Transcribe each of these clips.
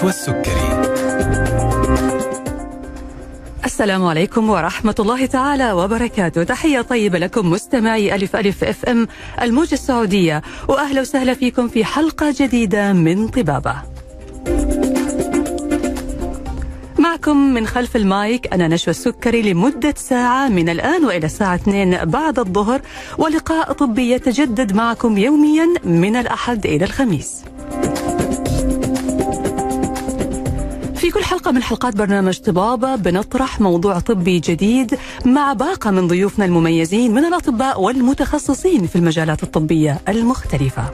نشوى السكري السلام عليكم ورحمة الله تعالى وبركاته. تحية طيبة لكم مستمعي ألف ألف FM الموجة السعودية وأهلا وسهلا فيكم في حلقة جديدة من طبابة. معكم من خلف المايك أنا نشوى السكري لمدة ساعة من الآن وإلى الساعة 2 بعد الظهر ولقاء طبي يتجدد معكم يوميا من الأحد إلى الخميس. حلقة من حلقات برنامج طبابة بنطرح موضوع طبي جديد مع باقة من ضيوفنا المميزين من الأطباء والمتخصصين في المجالات الطبية المختلفة.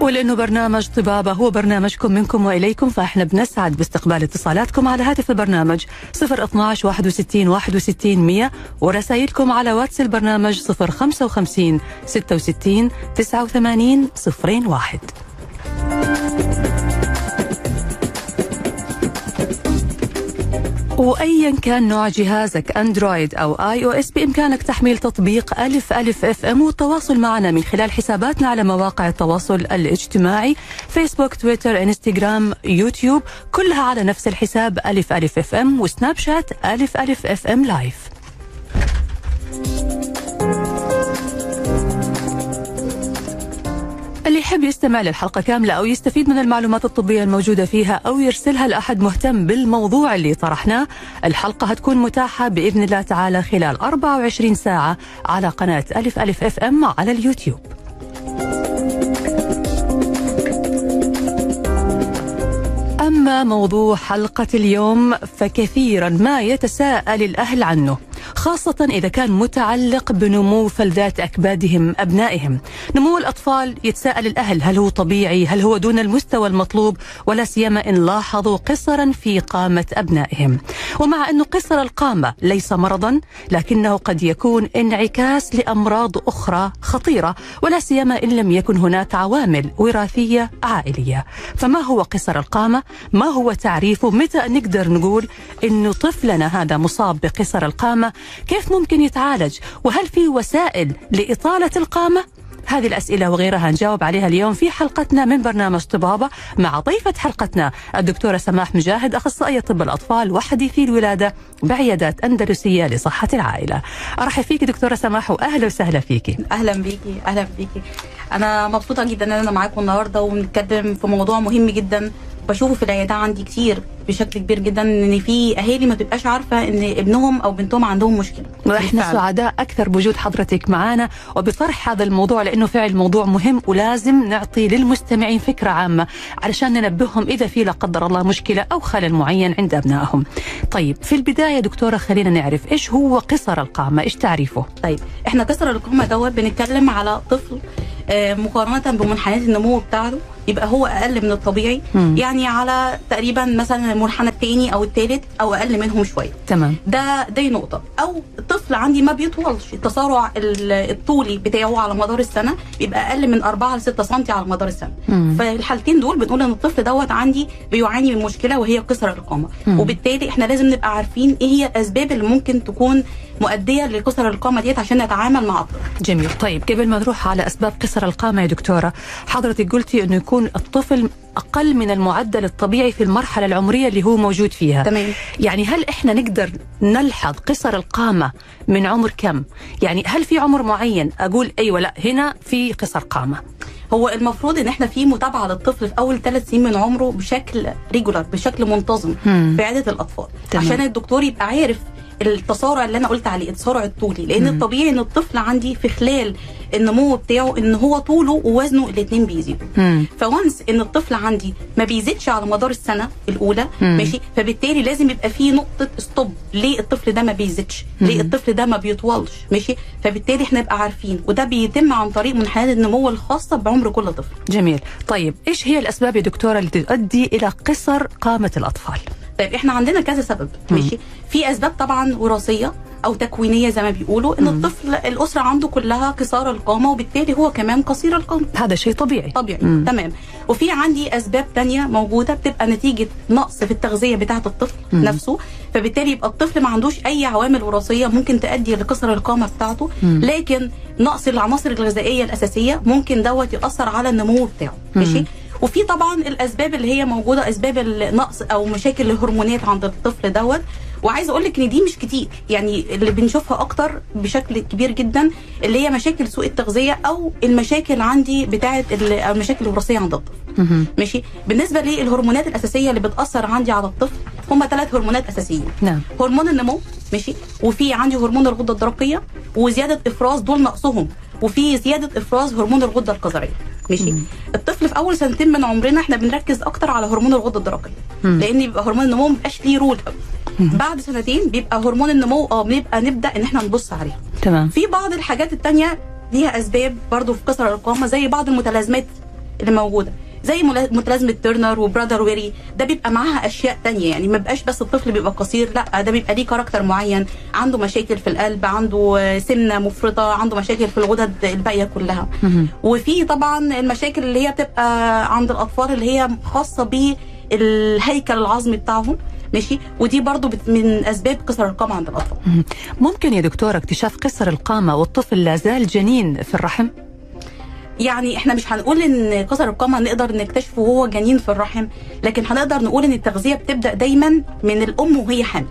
ولأنه برنامج طبابة هو برنامجكم منكم وإليكم فإحنا بنسعد باستقبال اتصالاتكم على هاتف البرنامج 012 61 61 100 ورسائلكم على واتس البرنامج 055 66 89 01 وايا كان نوع جهازك أندرويد أو آي أو إس بإمكانك تحميل تطبيق ألف ألف FM والتواصل معنا من خلال حساباتنا على مواقع التواصل الاجتماعي فيسبوك تويتر إنستغرام يوتيوب كلها على نفس الحساب ألف ألف FM وسناب شات ألف ألف FM Live. اللي يحب يستمع للحلقة كاملة أو يستفيد من المعلومات الطبية الموجودة فيها أو يرسلها لأحد مهتم بالموضوع اللي طرحناه الحلقة هتكون متاحة بإذن الله تعالى خلال 24 ساعة على قناة ألف ألف أف أم على اليوتيوب. أما موضوع حلقة اليوم فكثيرا ما يتساءل الأهل عنه. خاصة إذا كان متعلق بنمو فلذات أكبادهم أبنائهم. نمو الأطفال يتساءل الأهل هل هو طبيعي؟ هل هو دون المستوى المطلوب؟ ولا سيما إن لاحظوا قصرا في قامة أبنائهم. ومع أنه قصر القامة ليس مرضا لكنه قد يكون انعكاس لأمراض أخرى خطيرة ولا سيما إن لم يكن هناك عوامل وراثية عائلية. فما هو قصر القامة؟ ما هو تعريفه متى نقدر نقول أنه طفلنا هذا مصاب بقصر القامة؟ كيف ممكن يتعالج؟ وهل في وسائل لإطالة القامة؟ هذه الأسئلة وغيرها نجاوب عليها اليوم في حلقتنا من برنامج طبابة مع ضيفة حلقتنا الدكتورة سماح مجاهد أخصائية طب الأطفال وحديثي الولادة بعيادات أندلسية لصحة العائلة. أرحب فيك دكتورة سماح وأهلا وسهلا فيك. أهلا بيكي أهلا بيكي. أنا مبسوطة جدا إن أنا معاكم النهارده وبنتكلم في موضوع مهم جدا. بشوفه في العيادة عندي كتير بشكل كبير جدا إن في أهالي ما تبقاش عارفة إن ابنهم أو بنتهم عندهم مشكلة وإحنا بالفعل. سعداء أكثر بوجود حضرتك معنا وبطرح هذا الموضوع لأنه فعل موضوع مهم ولازم نعطي للمستمعين فكرة عامة علشان ننبههم إذا في لا قدر الله مشكلة أو خلل معين عند أبنائهم. طيب في البداية دكتورة خلينا نعرف إيش هو قصر القامة؟ إيش تعريفه؟ طيب إحنا كسر القمه دوت بنتكلم على طفل مقارنة بمنحنيات النمو بتاعته يبقى هو أقل من الطبيعي. مم. يعني على تقريبا مثلا المنحنى الثاني أو الثالث أو أقل منهم شوية. تمام. ده دي نقطة. أو الطفل عندي ما بيطولش. التسارع ال- الطولي بتاعه على مدار السنة بيبقى أقل من 4 ل 6 سم على مدار السنة. مم. ففي الحالتين دول بنقول إن الطفل دوت عندي بيعاني من مشكلة وهي قصر القامة مم. وبالتالي إحنا لازم نبقى عارفين إيه هي الأسباب اللي ممكن تكون مؤدية لقصر القامة ديت عشان نتعامل مع الطفل. جميل. طيب قبل ما نروح على أسباب قصر القامة يا دكتورة حضرتك قلتي إنه يكون الطفل أقل من المعدل الطبيعي في المرحلة العمرية اللي هو موجود فيها. تمام. يعني هل إحنا نقدر نلحظ قصر القامة من عمر كم؟ يعني هل في عمر معين أقول أيوه لا هنا في قصر قامة؟ هو المفروض إن إحنا في متابعة للطفل في أول ثلاث سنين من عمره بشكل ريجولار بشكل منتظم مم. في عياده الأطفال. تمام. عشان الدكتور يبقى عارف التسارع اللي أنا قلت عليه التسارع الطولي. لأن مم. الطبيعي إن الطفل عندي في خلال النمو بتاعه إن هو طوله ووزنه الاثنين بيزيدوا مم. ف once إن الطفل عندي ما بيزيدش على مدار السنة الأولى مم. ماشي؟ فبالتالي لازم يبقى في نقطة stop ليه الطفل ده ما بيزيدش؟ ليه. الطفل ده ما بيطولش؟ ماشي؟ فبالتالي إحنا نبقى عارفين. وده بيتم عن طريق منحنيات النمو الخاصة بعمر كل طفل. جميل. طيب إيش هي الأسباب يا دكتورة اللي تؤدي إلى قصر قامة الأطفال؟ طيب إحنا عندنا كذا سبب مم. ماشي في أسباب طبعا وراثية أو تكوينية زي ما بيقولوا إن الطفل الأسرة عنده كلها قصار القامة وبالتالي هو كمان قصير القامة هذا شيء طبيعي طبيعي مم. تمام وفي عندي أسباب تانية موجودة بتبقى نتيجة نقص في التغذية بتاعة الطفل مم. نفسه فبالتالي يبقى الطفل ما عندوش أي عوامل وراثية ممكن تؤدي لقصر القامة بتاعته مم. لكن نقص العناصر الغذائية الأساسية ممكن دوت يأثر على النمو بتاعه ماشي وفي طبعا الأسباب اللي هي موجودة أسباب النقص أو مشاكل الهرمونات عند الطفل دوت. وعايزه أقول لك إن دي مش كتير يعني اللي بنشوفها أكتر بشكل كبير جدا اللي هي مشاكل سوء التغذية أو المشاكل عندي بتاعة المشاكل الوراثية عند الطفل. ماشي؟ بالنسبة للهرمونات الأساسية اللي بتأثر عندي على الطفل هم ثلاث هرمونات أساسيين. نعم. هرمون النمو ماشي؟ وفي عندي هرمون الغدة الدرقية وزيادة إفراز دول نقصهم وفي زيادة إفراز هرمون الغدة القذرية. ماشي. مم. الطفل في أول سنتين من عمرنا إحنا بنركز أكتر على هرمون الغدة الدرقية. لأن بيبقى هرمون النمو مبقاش ليه role قوي. بعد سنتين بيبقى هرمون النمو آه بنبقى نبدأ إن إحنا نبص عليها. تمام. في بعض الحاجات التانية ليها أسباب برضو في قصر القامه زي بعض المتلازمات اللي موجودة. زي متلازمة تيرنر وبرادر ويلي ده بيبقى معاها أشياء تانية. يعني ما بيبقاش بس الطفل بيبقى قصير لا ده بيبقى ليه character معين عنده مشاكل في القلب عنده سمنه مفرطة عنده مشاكل في الغدد الباقية كلها. وفي طبعا المشاكل اللي هي بتبقى عند الأطفال اللي هي خاصة بالهيكل العظمي بتاعهم ماشي؟ ودي برضو من أسباب قصر القامة عند الأطفال. ممكن يا دكتورة اكتشاف قصر القامة والطفل لا زال جنين في الرحم؟ يعني إحنا مش هنقول إن قصر القامة نقدر نكتشفه وهو جنين في الرحم لكن هنقدر نقول إن التغذية بتبدأ دايما من الأم وهي حامل.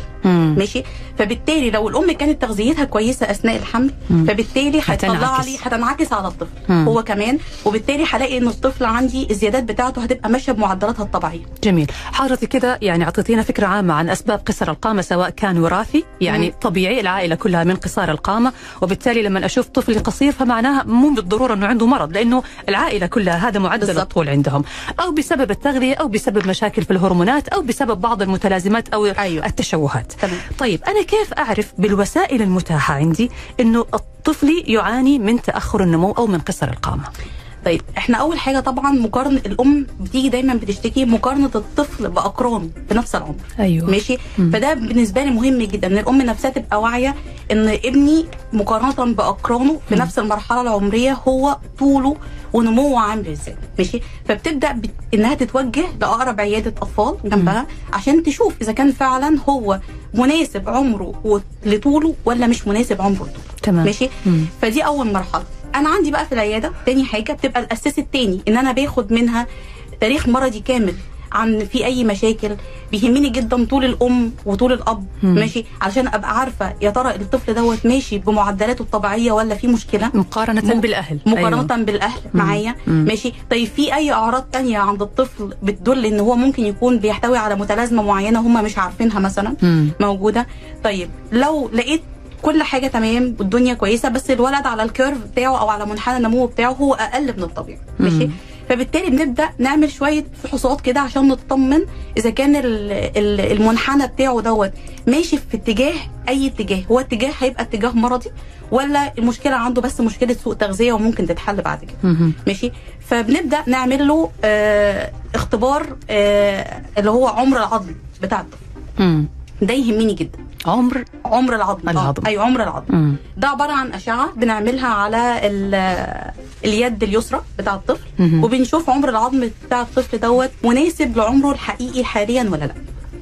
ماشي فبالتالي لو الأم كانت تغذيتها كويسة أثناء الحمل مم. فبالتالي هتطلع. لي هتنعكس على الطفل مم. هو كمان وبالتالي هلاقي إن الطفل عندي الزيادات بتاعته هتبقى ماشية بمعدلاتها الطبيعية جميل حضرتك كده يعني أعطيتينا فكرة عامة عن أسباب قصر القامة سواء كان وراثي يعني مم. طبيعي العائلة كلها من قصار القامة وبالتالي لما أشوف طفل قصير فمعناها مو بالضرورة إنه عنده مرض لأنه العائلة كلها هذا معدل بالضبط. الطول عندهم أو بسبب التغذية أو بسبب مشاكل في الهرمونات أو بسبب بعض المتلازمات أو أيوة. التشوهات تمام طيب أنا كيف أعرف بالوسائل المتاحة عندي إنه الطفل يعاني من تأخر النمو أو من قصر القامة طيب إحنا أول حاجة طبعا مقارنه الأم بتيجي دايما بتشتكي مقارنة الطفل باقرانه في نفس العمر. أيوه. ماشي؟ مم. فده بالنسبة لي مهم جدا إن الأم نفسها تبقى واعية إن ابني مقارنة بأقرانه في. نفس المرحلة العمرية هو طوله ونموه عامل إزاي. ماشي؟ فبتبدأ بت... إنها تتوجه لأقرب عيادة أطفال جنبها عشان تشوف إذا كان فعلا هو مناسب عمره و- لطوله ولا مش مناسب عمره. لطوله تمام. ماشي؟ مم. فدي أول مرحلة. أنا عندي بقى في العياده تاني حاجة بتبقى الاساس التاني ان أنا باخد منها تاريخ مرضي كامل عن في اي مشاكل بيهمني جدا طول الأم وطول الأب مم. ماشي علشان أبقى عارفة يا ترى الطفل دوت ماشي بمعدلاته الطبيعية ولا في مشكلة مقارنة م- بالأهل مقارنة أيوة. بالأهل مم. معايا مم. ماشي طيب في أي أعراض تانية عند الطفل بتدل إن هو ممكن يكون بيحتوي على متلازمة معينة هم مش عارفينها مثلا مم. موجودة طيب لو لقيت كل حاجة تمام والدنيا كويسة بس الولد على الكيرف بتاعه أو على منحنى النمو بتاعه هو أقل من الطبيعي ماشي. فبالتالي بنبدأ نعمل شوية فحوصات كده عشان نطمن إذا كان ال- ال- المنحنى بتاعه دوت ماشي في اتجاه أي اتجاه هو اتجاه هيبقى اتجاه مرضي ولا المشكلة عنده بس مشكلة سوء تغذية وممكن تتحل بعد كده. ماشي فبنبدأ نعمل له آه اختبار آه اللي هو عمر العظم بتاع الطفل. ده يهمني جدا عمر عمر العظم العظم. آه. اي عمر العظم مم. ده عبارة عن أشعة بنعملها على ال- اليد اليسرى بتاع الطفل مهم. وبنشوف عمر العظم بتاع الطفل دوت مناسب لعمره الحقيقي حاليا ولا لأ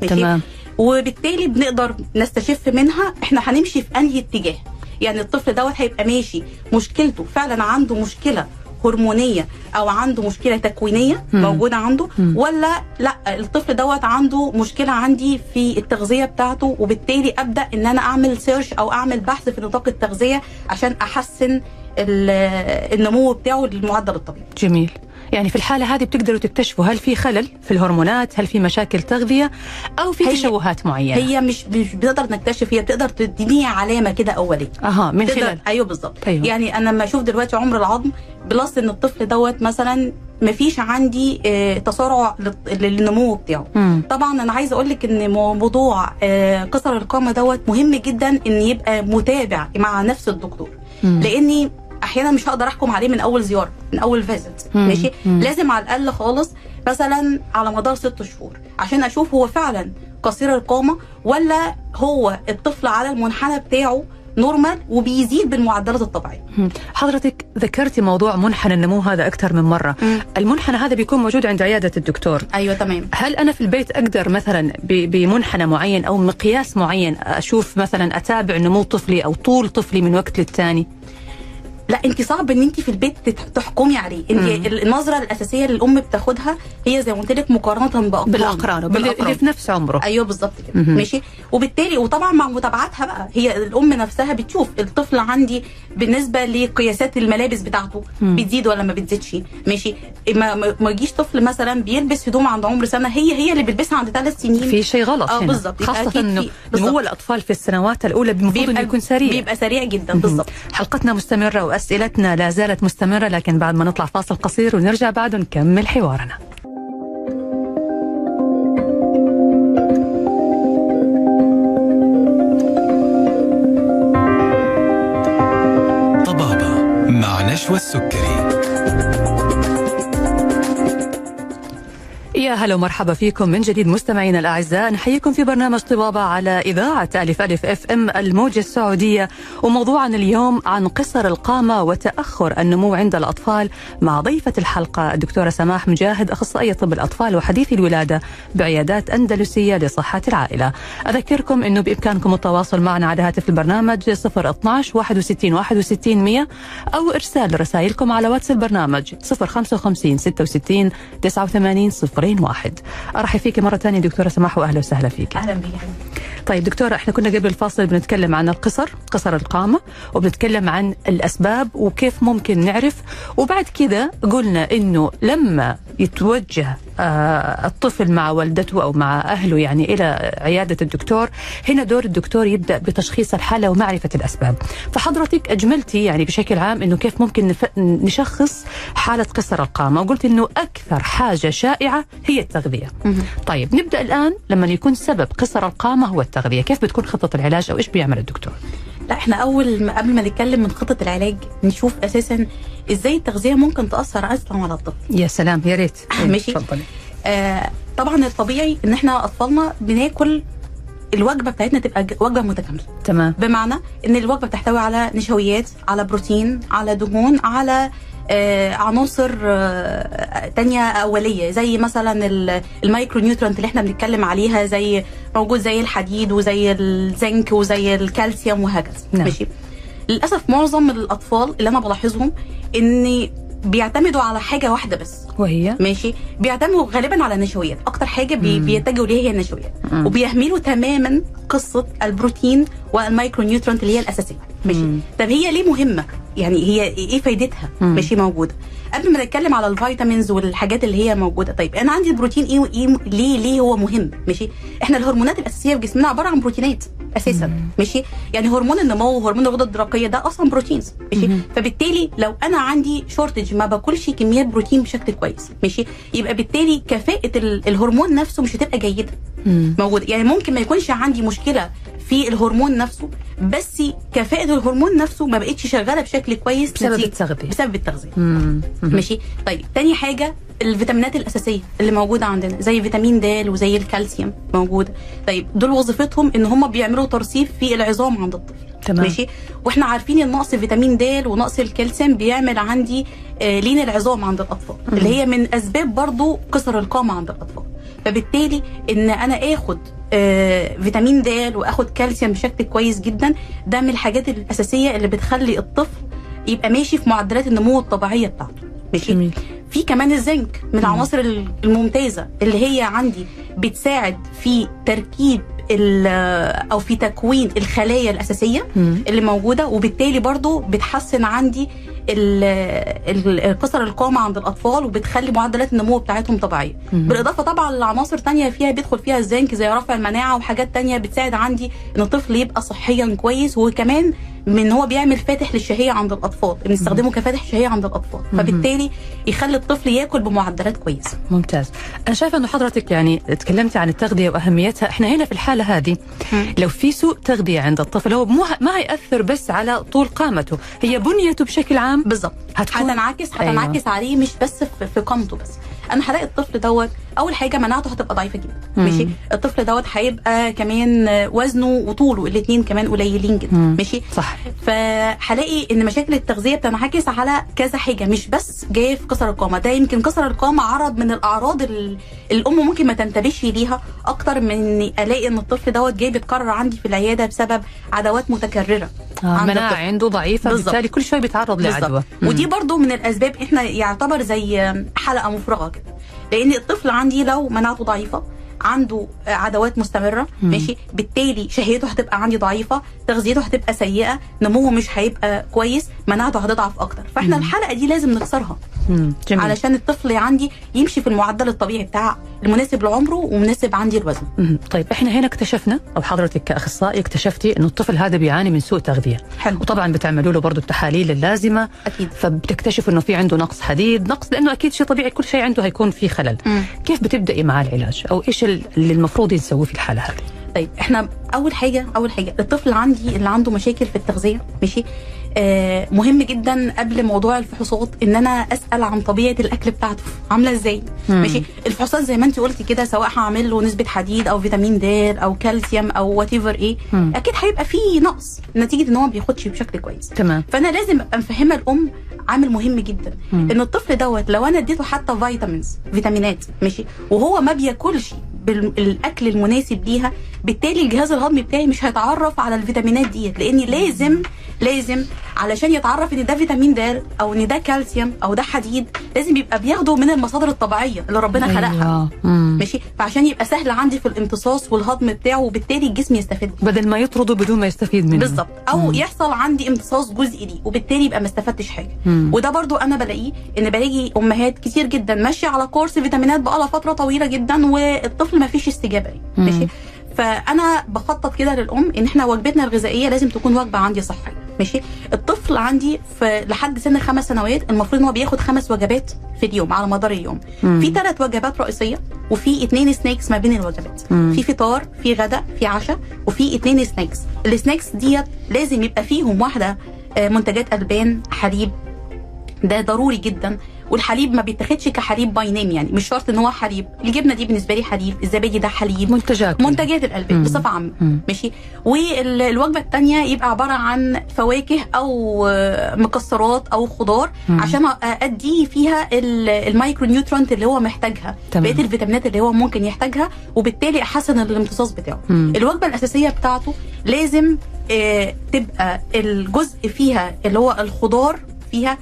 ماشي؟ تمام وبالتالي بنقدر نستشف منها إحنا هنمشي في أنهي اتجاه يعني الطفل دوت هيبقى ماشي مشكلته فعلا عنده مشكلة هرمونية أو عنده مشكلة تكوينية. موجودة عنده. ولا لا الطفل دوت عنده مشكلة عندي في التغذية بتاعته وبالتالي أبدأ إن أنا أعمل سيرش أو أعمل بحث في نطاق التغذية عشان أحسن ال- النمو بتاعه للمعدل الطبيعي جميل يعني في الحالة هذه بتقدروا تكتشفوا هل في خلل في الهرمونات هل في مشاكل تغذية أو في تشوهات معينة هي مش مش بنقدر نكتشف هي بتقدر تديني علامة كده أولية أها من خلال أيوه بالظبط أيوة. يعني أنا لما أشوف دلوقتي عمر العظم plus إن الطفل دوت مثلا ما فيش عندي آه، تسارع لل- للنمو بتاعه مم. طبعا أنا عايزة أقول لك ان موضوع آه، قصر القامة دوت مهم جدا إن يبقى متابع مع نفس الدكتور مم. لأني أحيانا مش هقدر احكم عليه من اول زياره من اول visit. ماشي مم. لازم على الاقل خالص مثلا على مدار ست شهور عشان أشوف هو فعلا قصير القامة ولا هو الطفل على المنحنى بتاعه نورمال وبيزيد بالمعدلات الطبيعية. حضرتك ذكرتي موضوع منحنى النمو هذا أكثر من مرة مم. المنحنى هذا بيكون موجود عند عيادة الدكتور أيوه تمام هل أنا في البيت أقدر مثلا بمنحنى معين أو مقياس معين أشوف مثلا أتابع نمو طفلي أو طول طفلي من وقت للتاني لا انت صعب ان انت في البيت تحكمي عليه. انت. النظرة الأساسية اللي الأم بتاخدها هي زي ما قلت لك مقارنة باقران بالأقران اللي بالأقران. في نفس عمره. أيوه بالظبط كده. ماشي؟ وبالتالي وطبعا مع متابعتها بقى هي الأم نفسها بتشوف الطفل عندي بالنسبة لقياسات الملابس بتاعته مم. بتزيد ولا ما بتزيدش. ماشي؟ ما ما يجيش طفل مثلا بيلبس هدوم عند عمر سنة هي هي اللي بيلبسها عند ثلاث سنين. في شيء غلط آه بالظبط. أكيد إنه. نمو الأطفال في السنوات الأولى المفروض إنه يكون سريع. بيبقى سريع جدا بالظبط. حلقتنا مستمرة واسئلتنا لا زالت مستمرة لكن بعد ما نطلع فاصل قصير ونرجع بعد نكمل حوارنا. طبابة مع نشوى السكري. يا هلا ومرحبا فيكم من جديد مستمعينا الأعزاء. نحييكم في برنامج طبابة على إذاعة ألف ألف أف إم الموجة السعودية. وموضوعنا اليوم عن قصر القامة وتأخر النمو عند الأطفال مع ضيفة الحلقة الدكتورة سماح مجاهد أخصائية طب الأطفال وحديث الولادة بعيادات أندلسية لصحة العائلة. أذكركم إنه بإمكانكم التواصل معنا على هاتف البرنامج 012 61 61 100 أو إرسال رسائلكم على واتس البرنامج 055 66 89 01 أرحب فيك مرة ثانية دكتورة سماح وأهلا وسهلا فيك. يا حبيبي. طيب دكتورة إحنا كنا قبل الفاصل بنتكلم عن القصر قصر القامة وبنتكلم عن الأسباب وكيف ممكن نعرف وبعد كذا قلنا إنه لما يتوجه آه الطفل مع والدته أو مع أهله يعني إلى عيادة الدكتور هنا دور الدكتور يبدأ بتشخيص الحالة ومعرفة الأسباب فحضرتك أجملتي يعني بشكل عام إنه كيف ممكن نشخص حالة قصر القامة وقلت إنه أكثر حاجة شائعة هي التغذية. طيب نبدأ الآن لما يكون سبب قصر القامة هو التغذية، كيف بتكون خطة العلاج أو إيش بيعمل الدكتور؟ لا إحنا أول ما قبل ما نتكلم من خطة العلاج نشوف أساسا إزاي التغذية ممكن تأثر أصلا على الطفل يا سلام يا ريت. ماشي. تفضلي آه طبعا الطبيعي إن إحنا أطفالنا بناكل الوجبة بتاعتنا تبقى وجبة متكاملة. تمام. بمعنى إن الوجبة بتحتوي على نشويات على بروتين على دهون على آه عناصر آه تانية أولية زي مثلا ال- ال micronutrient اللي إحنا بنتكلم عليها زي موجود زي الحديد وزي الزنك وزي الكالسيوم وهكذا نعم. ماشي للأسف معظم الأطفال اللي أنا بلاحظهم إن بيعتمدوا على حاجة واحدة بس. وهي؟ ماشي؟ بيعتمدوا غالبا على النشويات. أكتر حاجة بي. بيتجهوا ليها هي النشويات. وبيهملوا تماما قصة البروتين وال micronutrient اللي هي الأساسية. ماشي؟ مم. طب هي ليه مهمة؟ يعني هي إيه فايدتها. ماشي موجودة. قبل ما نتكلم على ال vitamins والحاجات اللي هي موجودة طيب أنا عندي البروتين إيه, إيه ليه ليه هو مهم؟ ماشي؟ إحنا الهرمونات الأساسية في جسمنا عبارة عن بروتينات. أساسا مم. ماشي يعني هرمون النمو وهرمون الغده الدرقية ده أصلا proteins ماشي مم. فبالتالي لو أنا عندي shortage ما باكلش كميات بروتين بشكل كويس ماشي يبقى بالتالي كفاءة ال- الهرمون نفسه مش هتبقى جيدة مم. موجود يعني ممكن ما يكونش عندي مشكلة في الهرمون نفسه بس كفاءة الهرمون نفسه ما بقتش شغالة بشكل كويس بسبب التغذية. بسبب التغذية. ماشي طيب تاني حاجة الفيتامينات الأساسية اللي موجودة عندنا زي فيتامين د وزي الكالسيوم موجودة. طيب دول وظيفتهم إن هم بيعملوا ترسيب في العظام عند الطفل. تمام. ماشي؟ وإحنا عارفين إن نقص فيتامين د ونقص الكالسيوم بيعمل عندي آه لين العظام عند الأطفال اللي هي من أسباب برضو قصر القامة عند الأطفال. فبالتالي إن أنا آخد آه فيتامين د وآخد كالسيوم بشكل كويس جدا ده من الحاجات الأساسية اللي بتخلي الطفل يبقى ماشي في معدلات النمو الطبيعية بتاعته. ماشي جميل في كمان الزنك من العناصر الممتازة اللي هي عندي بتساعد في تركيب ال- أو في تكوين الخلايا الأساسية مم. اللي موجودة وبالتالي برضو بتحسن عندي قصر القامة عند الأطفال وبتخلي معدلات النمو بتاعتهم طبيعية مم. بالإضافة طبعا لعناصر تانية فيها بيدخل فيها الزنك زي رفع المناعة وحاجات تانية بتساعد عندي إن الطفل يبقى صحيا كويس وكمان من هو بيعمل فاتح للشهية عند الأطفال بنستخدمه كفاتح شهية عند الأطفال. فبالتالي يخلي الطفل ياكل بمعدلات كويسة. ممتاز. أنا شايفة انه حضرتك يعني تكلمتي عن التغذية وأهميتها. إحنا هنا في الحالة هذه. لو في سوء تغذية عند الطفل هو مو ما هيأثر بس على طول قامته. هي بنيته بشكل عام بالظبط هتكون- هتنعكس أيوة. هتنعكس عليه مش بس في, في قامته بس. أنا هلاقي الطفل دوت أول حاجة مناعته هتبقى ضعيفة جدا. ماشي الطفل دوت هيبقى كمان وزنه وطوله الاثنين كمان قليلين جدا. ماشي صح فهلاقي إن مشاكل التغذية بتنعكس على كذا حاجة مش بس جاية في كسر القامة ده يمكن كسر القامة عرض من الأعراض اللي الأم ممكن ما تنتبهش ليها أكتر من اني ألاقي إن الطفل دوت جاي بيتكرر عندي في العيادة بسبب عدوات متكررة آه عند مناعة. عنده ضعيفة. بالتالي كل شوي بيتعرض لعدوى. ودي برضو من الأسباب إحنا يعتبر زي حلقة مفرغة كده لأن الطفل عندي لو مناعته ضعيفة عنده عدوات مستمرة مم. ماشي؟ بالتالي شهيته هتبقى عندي ضعيفة تغذيته هتبقى سيئة نموه مش هيبقى كويس مناعته هتضعف أكتر. فإحنا مم. الحلقة دي لازم نكسرها. جميل. علشان الطفل عندي يمشي في المعدل الطبيعي بتاع المناسب لعمره ومناسب عندي الوزن مم. طيب إحنا هنا اكتشفنا أو حضرتك كأخصائي اكتشفتي إنه الطفل هذا بيعاني من سوء تغذية. حلو. وطبعا بتعملوا له برضه التحاليل اللازمة. أكيد. فبتكتشف إنه في عنده نقص حديد نقص لأنه أكيد شيء طبيعي كل شيء عنده هيكون فيه خلل. مم. كيف بتبدأي مع العلاج؟ أو إيش اللي المفروض نسويه في الحالة هذه. طيب إحنا أول حاجة أول حاجة الطفل عندي اللي عنده مشاكل في التغذية ماشي؟ آه مهم جدا قبل موضوع الفحوصات إن أنا أسأل عن طبيعة الأكل بتاعته. عاملة إزاي. ماشي؟ الفحوصات زي ما انت قلتي كده سواء هعمل له نسبة حديد أو فيتامين د أو كالسيوم أو whatever إيه مم. أكيد هيبقى فيه نقص نتيجة إن هو ما بياخدش بشكل كويس. تمام. فأنا لازم ابقى مفهمه الأم عامل مهم جدا. مم. إن الطفل دوت لو أنا اديته حتى vitamins فيتامينات ماشي؟ وهو ما بياكلش بالاكل المناسب ليها. بالتالي الجهاز الهضمي بتاعي مش هيتعرف على الفيتامينات ديت لأني لازم لازم علشان يتعرف إن ده فيتامين د أو إن ده كالسيوم أو ده حديد لازم يبقى بياخده من المصادر الطبيعية اللي ربنا خلقها أيوة. مم. ماشي فعشان يبقى سهل عندي في الامتصاص والهضم بتاعه وبالتالي الجسم يستفيد بدل ما يطرده بدون ما يستفيد منه بالظبط أو مم. يحصل عندي امتصاص جزئي ليه وبالتالي يبقى ما استفدتش حاجة مم. وده برضو أنا بلاقيه إن بلاقي أمهات كتير جدا ماشية على كورس فيتامينات بقالها فترة طويلة جدا والطفل ما فيش استجابة ليه. ماشي فأنا بخطط كده للأم إن إحنا وجبتنا الغذائية لازم تكون وجبة عندي صحية ماشي؟ الطفل عندي في لحد سن خمس سنوات المفروض إن هو بياخد خمس وجبات في اليوم على مدار اليوم. مم. في ثلاث وجبات رئيسية وفي اتنين snacks ما بين الوجبات. مم. في فطار في غداء في عشاء وفي اتنين snacks. ال snacks ديت لازم يبقى فيهم واحدة آه، منتجات ألبان حليب. ده ضروري جدا. والحليب ما بيتاخدش كحليب by name يعني مش شرط إن هو حليب الجبنة دي بالنسبة لي حليب الزبادي ده حليب منتجات منتجات الالبان. بصفة عامة. ماشي والوجبة الثانية يبقى عبارة عن فواكه أو مكسرات أو خضار مم. عشان أدي فيها ال- micronutrient اللي هو محتاجها. بقية الفيتامينات اللي هو ممكن يحتاجها وبالتالي أحسن الامتصاص بتاعه مم. الوجبة الأساسية بتاعته لازم آه، تبقى الجزء فيها اللي هو الخضار فيها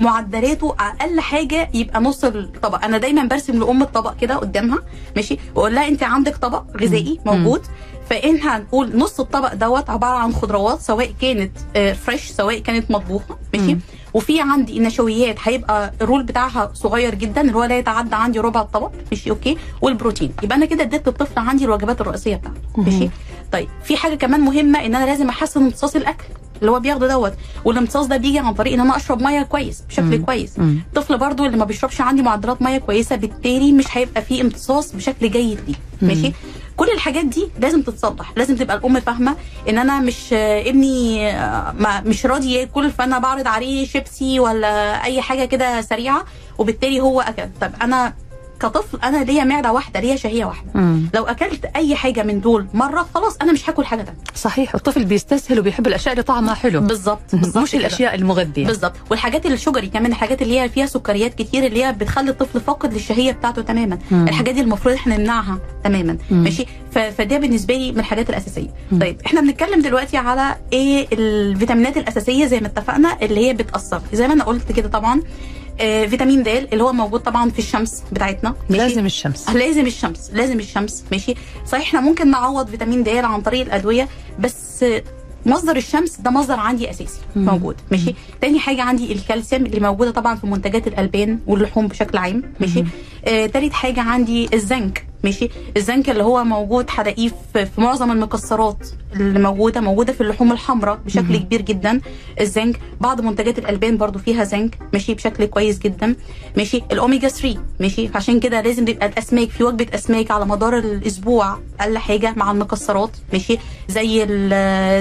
معدلاته أقل حاجة يبقى نص الطبق. أنا دايما برسم لأم الطبق كده قدامها ماشي؟ وأقول لها أنت عندك طبق غذائي. موجود. فإحنا هنقول نص الطبق دوت عبارة عن خضروات سواء كانت آه، fresh سواء كانت مطبوخة ماشي. وفي عندي نشويات هيبقى ال role بتاعها صغير جدا اللي هو لا يتعدى عندي ربع الطبق ماشي okay والبروتين يبقى أنا كده اديت للطفل عندي الوجبات الرئيسية بتاعته. ماشي طيب في حاجة كمان مهمة إن أنا لازم أحسن امتصاص الأكل اللي هو بياخده دوت والامتصاص ده بيجي عن طريق إن أنا أشرب مية كويس بشكل مم. كويس. الطفل برضو اللي ما بيشربش عندي معدلات مية كويسة بالتالي مش هيبقى فيه امتصاص بشكل جيد ليه. ماشي كل الحاجات دي لازم تتصلح لازم تبقى الأم فاهمة إن أنا مش ابني ما مش راضي ياكل فأنا بعرض عليه شيبسي ولا أي حاجة كده سريعة وبالتالي هو أكل. طب أنا كطفل أنا ليا معدة واحدة ليا شهية واحدة. مم. لو أكلت أي حاجة من دول مرة خلاص أنا مش هاكل حاجة تانية. صحيح. الطفل بيستسهل وبيحب الأشياء اللي طعمها حلو. بالظبط بالظبط مش. الأشياء المغذية. بالظبط. والحاجات الشجري كمان الحاجات اللي هي فيها سكريات كتير اللي هي بتخلي الطفل فاقد للشهية بتاعته تماما. مم. الحاجات دي المفروض إحنا نمنعها تماما. مم. ماشي؟ فده بالنسبة لي من الحاجات الأساسية. مم. طيب إحنا بنتكلم دلوقتي على إيه الفيتامينات الأساسية زي ما اتفقنا اللي هي بتأثر. زي ما أنا قلت كده طبعا فيتامين د اللي هو موجود طبعا في الشمس بتاعتنا ماشي؟ لازم الشمس لازم الشمس لازم الشمس ماشي صحيح إحنا ممكن نعوض فيتامين د عن طريق الأدوية بس مصدر الشمس ده مصدر عندي أساسي مم. موجود ماشي تاني حاجة عندي الكالسيوم اللي موجودة طبعا في منتجات الألبان واللحوم بشكل عام ماشي مم. آه تالت حاجة عندي الزنك ماشي؟ الزنك اللي هو موجود هلاقيه في معظم المكسرات اللي موجودة موجودة في اللحوم الحمراء بشكل مم. كبير جدا. الزنك بعض منتجات الألبان برضو فيها زنك ماشي؟ بشكل كويس جدا. ماشي؟ الأوميجا 3 ماشي؟ عشان كده لازم يبقى الأسماك في وجبة أسماك على مدار الأسبوع أقل حاجة مع المكسرات ماشي؟ زي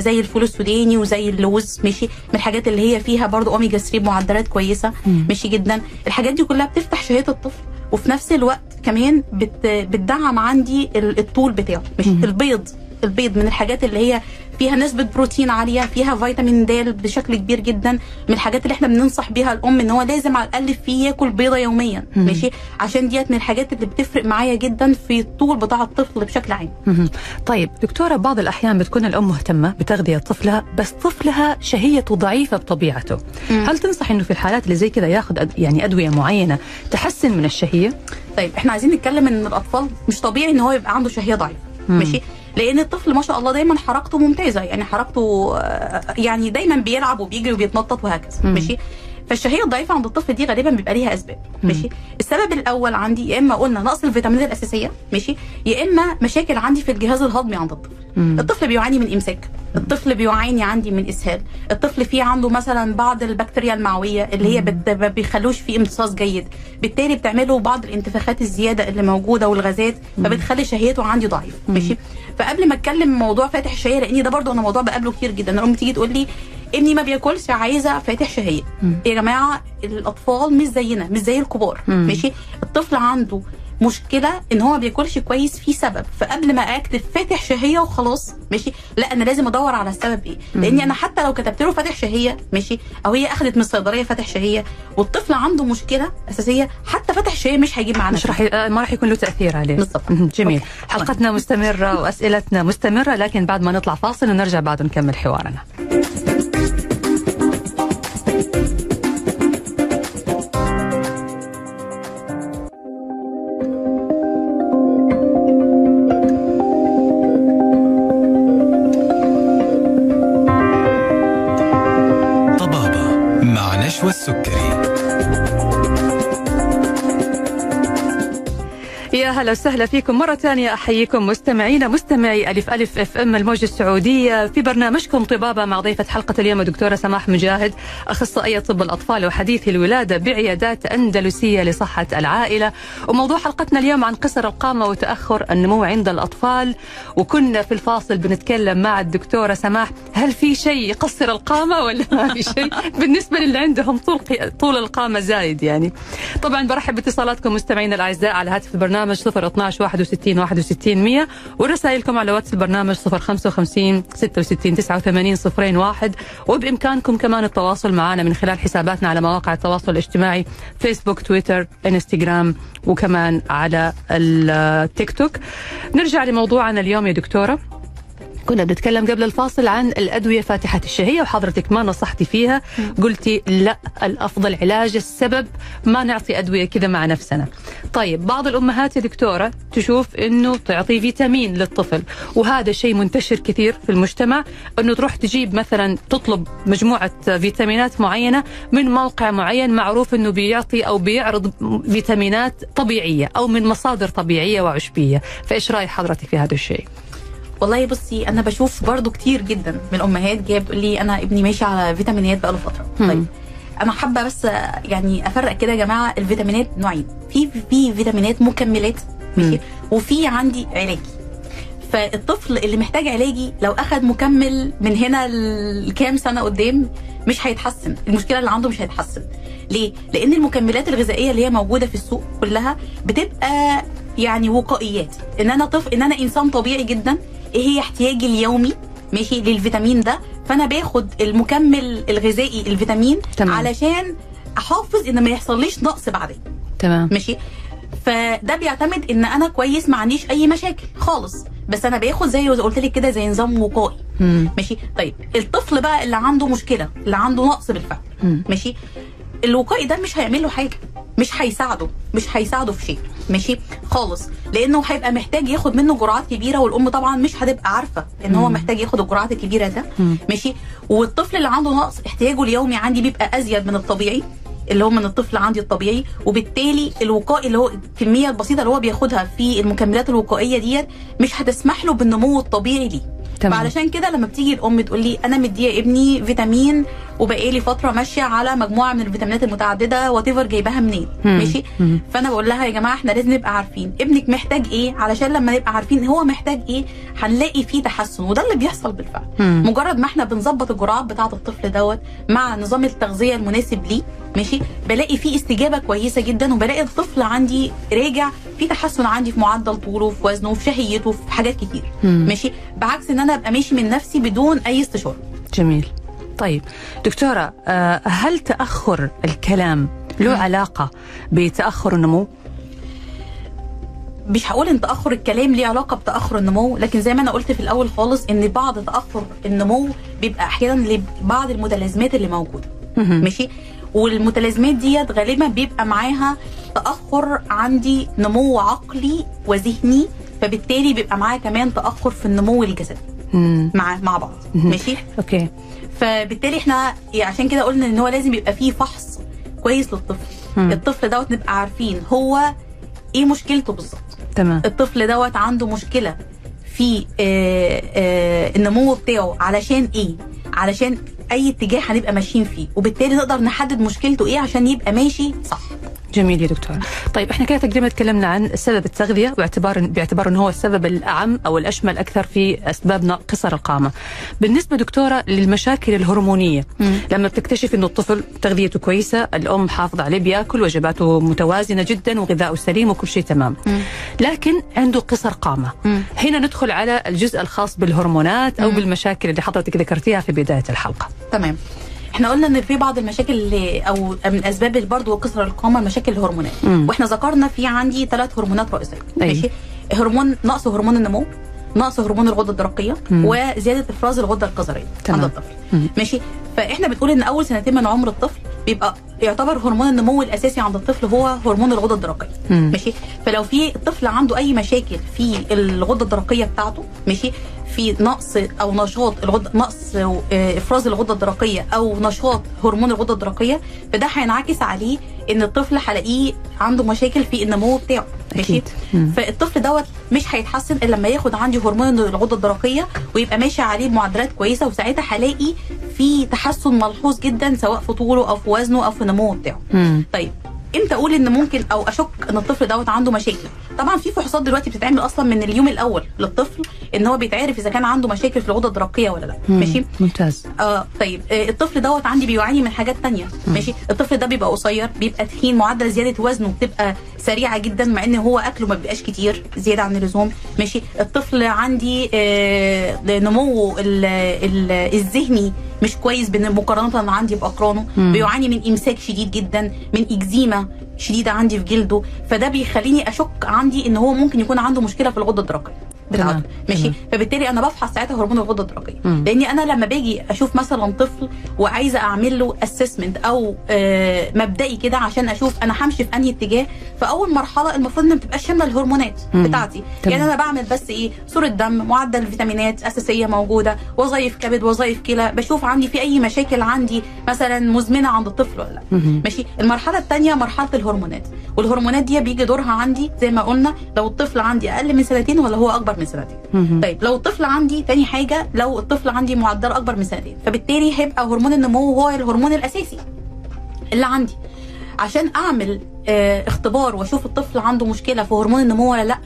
زي الفول السوداني وزي اللوز ماشي؟ من الحاجات اللي هي فيها برضو أوميجا 3 بمعدلات كويسة مم. ماشي جدا. الحاجات دي كلها بتفتح شهية الطفل. وفي نفس الوقت كمان بت بتدعم عندي ال- الطول بتاعه مش. البيض البيض من الحاجات اللي هي فيها نسبة بروتين عالية فيها فيتامين د بشكل كبير جدا من الحاجات اللي إحنا بننصح بيها الأم إن هو لازم على الأقل فيه ياكل بيضة يوميا مم. ماشي عشان ديت من الحاجات اللي بتفرق معايا جدا في الطول بتاع الطفل بشكل عام مهم. طيب دكتورة بعض الأحيان بتكون الأم مهتمة بتغذية طفلها بس طفلها شهيته ضعيفة بطبيعته مم. هل تنصح أنه في الحالات اللي زي كذا ياخذ أد... يعني أدوية معينة تحسن من الشهية؟ طيب إحنا عايزين نتكلم إن الأطفال مش طبيعي إن هو يبقى عنده شهية ضعيفة مم. ماشي لأن الطفل ما شاء الله دايما حركته ممتازة يعني حركته آه، يعني دايما بيلعب وبيجري وبيتنطط وهكذا. ماشي فالشهية الضعيفة عند الطفل دي غالبا بيبقى ليها أسباب ماشي؟ السبب الأول عندي يا إما قلنا نقص الفيتامينات الأساسية ماشي؟ يا إما مشاكل عندي في الجهاز الهضمي عند الطفل. مم. الطفل بيعاني من إمساك الطفل بيعاني عندي من إسهال الطفل فيه عنده مثلا بعض البكتيريا المعوية اللي هي. ما بيخلوش فيه امتصاص جيد بالتالي بتعمله بعض الانتفاخات الزيادة اللي موجودة والغازات فبتخلي شهيته عندي ضعيف ماشي؟ فقبل ما أتكلم موضوع فاتح الشهيه لأن ده برضو أنا موضوع بقابله كتير جدا الام تيجي تقول لي ابني ما بياكلش عايزة فاتح شهية. يا جماعة الأطفال مش زينا مش زي الكبار مم. ماشي الطفل عنده مشكلة إن هو ما بياكلش كويس في سبب فقبل ما اكتب فاتح شهية وخلاص ماشي لا أنا لازم أدور على السبب إيه لأني أنا حتى لو كتبت له فاتح شهية ماشي أو هي أخذت من الصيدلية فاتح شهية والطفل عنده مشكلة أساسية حتى فاتح شهية مش هيجيب معانا مش راح. آه، ما راح يكون له تأثير عليه بالضبط. مهم. جميل أوكي. حلقتنا مستمرة وأسئلتنا مستمرة لكن بعد ما نطلع فاصل ونرجع بعد نكمل حوارنا هلا وسهلا فيكم مرة ثانية. أحييكم مستمعينا مستمعي ألف ألف إف إم الموجة السعودية. في برنامجكم طبابة مع ضيفة حلقة اليوم الدكتورة سماح مجاهد أخصائية طب الأطفال وحديث الولادة بعيادات أندلسية لصحة العائلة. وموضوع حلقتنا اليوم عن قصر القامة وتأخر النمو عند الأطفال. وكنا في الفاصل بنتكلم مع الدكتورة سماح. هل في شيء يقصر القامة ولا ما في شيء؟ بالنسبة للي عندهم طول طول القامة زايد يعني. طبعا برحب باتصالاتكم مستمعينا الأعزاء على هاتف البرنامج 012 61 61 100 ورسائلكم على واتس البرنامج 055 66 89 صفرين واحد. وبإمكانكم كمان التواصل معنا من خلال حساباتنا على مواقع التواصل الاجتماعي فيسبوك تويتر انستغرام وكمان على التيك توك نرجع لموضوعنا اليوم يا دكتورة. كنا بنتكلم قبل الفاصل عن الأدوية فاتحة الشهية وحضرتك ما نصحتي فيها. قلتي لا الأفضل علاج السبب ما نعطي أدوية كذا مع نفسنا. طيب بعض الأمهات يا دكتورة تشوف أنه تعطي فيتامين للطفل وهذا شيء منتشر كثير في المجتمع أنه تروح تجيب مثلا تطلب مجموعة فيتامينات معينة من موقع معين معروف أنه بيعطي أو بيعرض فيتامينات طبيعية أو من مصادر طبيعية وعشبية. فإيش رأي حضرتك في هذا الشيء؟ والله بصي أنا بشوف برضو كتير جدا من الأمهات جاية بتقول لي أنا ابني ماشي على فيتامينات بقاله فترة. طيب أنا حابة بس يعني أفرق كده يا جماعة الفيتامينات نوعين. في في فيتامينات مكملات. ماشي؟ وفي عندي علاجي. فالطفل اللي محتاج علاجي لو اخذ مكمل من هنا لكام سنة قدام مش هيتحسن. المشكلة اللي عنده مش هيتحسن. ليه؟ لأن المكملات الغذائية اللي هي موجودة في السوق كلها بتبقى يعني وقائيات. إن أنا طفل إن أنا إنسان طبيعي جدا إيه هي احتياجي اليومي؟ ماشي للفيتامين ده؟ فأنا باخد المكمل الغذائي الفيتامين تمام. علشان أحافظ إن ما يحصليش نقص بعدين. تمام. ماشي؟ فده بيعتمد إن أنا كويس ما عنديش أي مشاكل خالص. بس أنا باخد زي ما قلت لك كده زي نظام وقائي. ماشي؟ طيب الطفل بقى اللي عنده مشكلة اللي عنده نقص بالفعل. ماشي؟ الوقائي ده مش هيعمل له حاجة. مش هيساعده مش هيساعده في شيء. ماشي؟ خالص. لأنه هيبقى محتاج ياخد منه جرعات كبيرة والأم طبعا مش هتبقى عارفة إن هو. محتاج ياخد الجرعات الكبيرة ده. ماشي؟ والطفل اللي عنده نقص احتياجه اليومي عندي بيبقى أزيد من الطبيعي اللي هو من الطفل عندي الطبيعي. وبالتالي الوقائي اللي هو الكمية البسيطة اللي هو بياخدها في المكملات الوقائية ديت مش هتسمح له بالنمو الطبيعي ليه. تمام. فعلشان كده لما بتيجي الأم تقول لي أنا مدية ابني فيتامين وبقالي فترة ماشية على مجموعة من الفيتامينات المتعددة وات جايباها منين. ماشي. فأنا بقول لها يا جماعة إحنا لازم نبقى عارفين ابنك محتاج إيه علشان لما نبقى عارفين هو محتاج إيه هنلاقي فيه تحسن وده اللي بيحصل بالفعل مم. مجرد ما إحنا بنظبط الجرعات بتاعة الطفل دوت مع نظام التغذية المناسب ليه ماشي بلاقي فيه استجابة كويسة جدا وبلاقي الطفل عندي راجع في تحسن عندي في معدل طوله في وزنه في شهيته في حاجات كتير. ماشي بعكس إن أنا أبقى ماشي من نفسي بدون أي استشارة جميل طيب دكتورة آه، هل تأخر الكلام له. علاقة بتأخر النمو؟ مش هقول إن تأخر الكلام ليه علاقة بتأخر النمو لكن زي ما أنا قلت في الأول خالص إن بعض تأخر النمو بيبقى أحيانا لبعض المتلازمات اللي موجودة. ماشي والمتلازمات ديت غالبا بيبقى معاها تأخر عندي نمو عقلي وذهني فبالتالي بيبقى معاها كمان تأخر في النمو الجسدي. مع مع بعض. ماشي؟ أوكي. فبالتالي إحنا عشان كده قلنا إن هو لازم يبقى فيه فحص كويس للطفل. مم. الطفل دوت نبقى عارفين هو إيه مشكلته بالظبط. تمام. الطفل دوت عنده مشكلة في آه، آه، النمو بتاعه علشان إيه؟ علشان أي اتجاه هنبقى ماشيين فيه. وبالتالي نقدر نحدد مشكلته إيه عشان يبقى ماشي صح. جميل يا دكتور طيب إحنا كده تقريبا تكلمنا عن سبب التغذية باعتبار باعتبار إنه هو السبب الأعم أو الأشمل أكثر في اسباب قصر القامة بالنسبة دكتورة للمشاكل الهرمونية مم. لما بتكتشف إنه الطفل تغذيته كويسة الأم حافظة عليه بيأكل وجباته متوازنة جدا وغذاؤه سليم وكل شيء تمام مم. لكن عنده قصر قامة مم. هنا ندخل على الجزء الخاص بالهرمونات أو مم. بالمشاكل اللي حضرتك ذكرتيها في بداية الحلقة تمام إحنا قلنا ان في بعض المشاكل اللي أو من اسباب برضه كسر القامة المشاكل الهرمونات مم. وإحنا ذكرنا في عندي ثلاث هرمونات رئيسية أيوة. ماشي هرمون نقص هرمون النمو نقص هرمون الغدة الدرقية مم. وزيادة إفراز الغدة القذرية. عند الطفل مم. ماشي فإحنا بنقول إن أول سنتين من عمر الطفل بيبقى يعتبر هرمون النمو الأساسي عند الطفل هو هرمون الغدة الدرقية مم. ماشي فلو في الطفل عنده أي مشاكل في الغدة الدرقية بتاعته ماشي في نقص أو نشاط الغده نقص آه، إفراز الغدة الدرقية أو نشاط هرمون الغدة الدرقية فده هينعكس عليه إن الطفل هلاقيه عنده مشاكل في النمو بتاعه. ماشي. فالطفل دوت مش هيتحسن إلا لما ياخد عندي هرمون الغدة الدرقية ويبقى ماشي عليه بمعدلات كويسة وساعتها هلاقي في تحسن ملحوظ جدا سواء في طوله أو في وزنه أو في النمو بتاعه. طيب إمتى أقول إن ممكن أو أشك إن الطفل دوت عنده مشاكل؟ طبعا في فحوصات دلوقتي بتتعمل أصلا من اليوم الأول للطفل إن هو بيتعرف إذا كان عنده مشاكل في الغده الدرقية ولا لأ. مم. ماشي؟ ممتاز. آه طيب. آه الطفل دوت عندي بيعاني من حاجات تانية. ماشي؟ الطفل ده بيبقى قصير بيبقى تخين معدل زيادة وزنه بتبقى سريعة جدا مع إن هو أكله ما بيبقاش كتير زيادة عن اللزوم. ماشي؟ الطفل عندي آه نموه ال- ال- الذهني مش كويس بين مقارنة عندي بأقرانه. مم. بيعاني من إمساك شديد جدا من إكزيما شديدة عندي في جلده فده بيخليني أشك عندي إن هو ممكن يكون عنده مشكلة في الغدة الدرقية. بتاعته. ماشي. فبالتالي أنا بفحص ساعتها هرمون الغده الدرقية. لأني أنا لما باجي أشوف مثلا طفل وعايزة أعمل له اسسمنت أو آه مبدئي كده عشان أشوف أنا همشي في أنهي اتجاه فأول مرحلة المفروض إن ما تبقاش شاملة الهرمونات مم. بتاعتي تمام. يعني أنا بعمل بس إيه صورة دم معدل فيتامينات أساسية موجودة وظائف كبد وظائف كلى بشوف عندي في أي مشاكل عندي مثلا مزمنة عند الطفل ولا لأ. ماشي المرحلة الثانية مرحلة الهرمونات والهرمونات دي بيجي دورها عندي زي ما قلنا لو الطفل عندي أقل من سنتين ولا هو أكبر من سنتين. طيب لو الطفل عندي تاني حاجة لو الطفل عندي معدل أكبر من سنتين فبالتالي هيبقى هرمون النمو هو الهرمون الأساسي اللي عندي. عشان أعمل آه اختبار وأشوف الطفل عنده مشكلة في هرمون النمو ولا لأ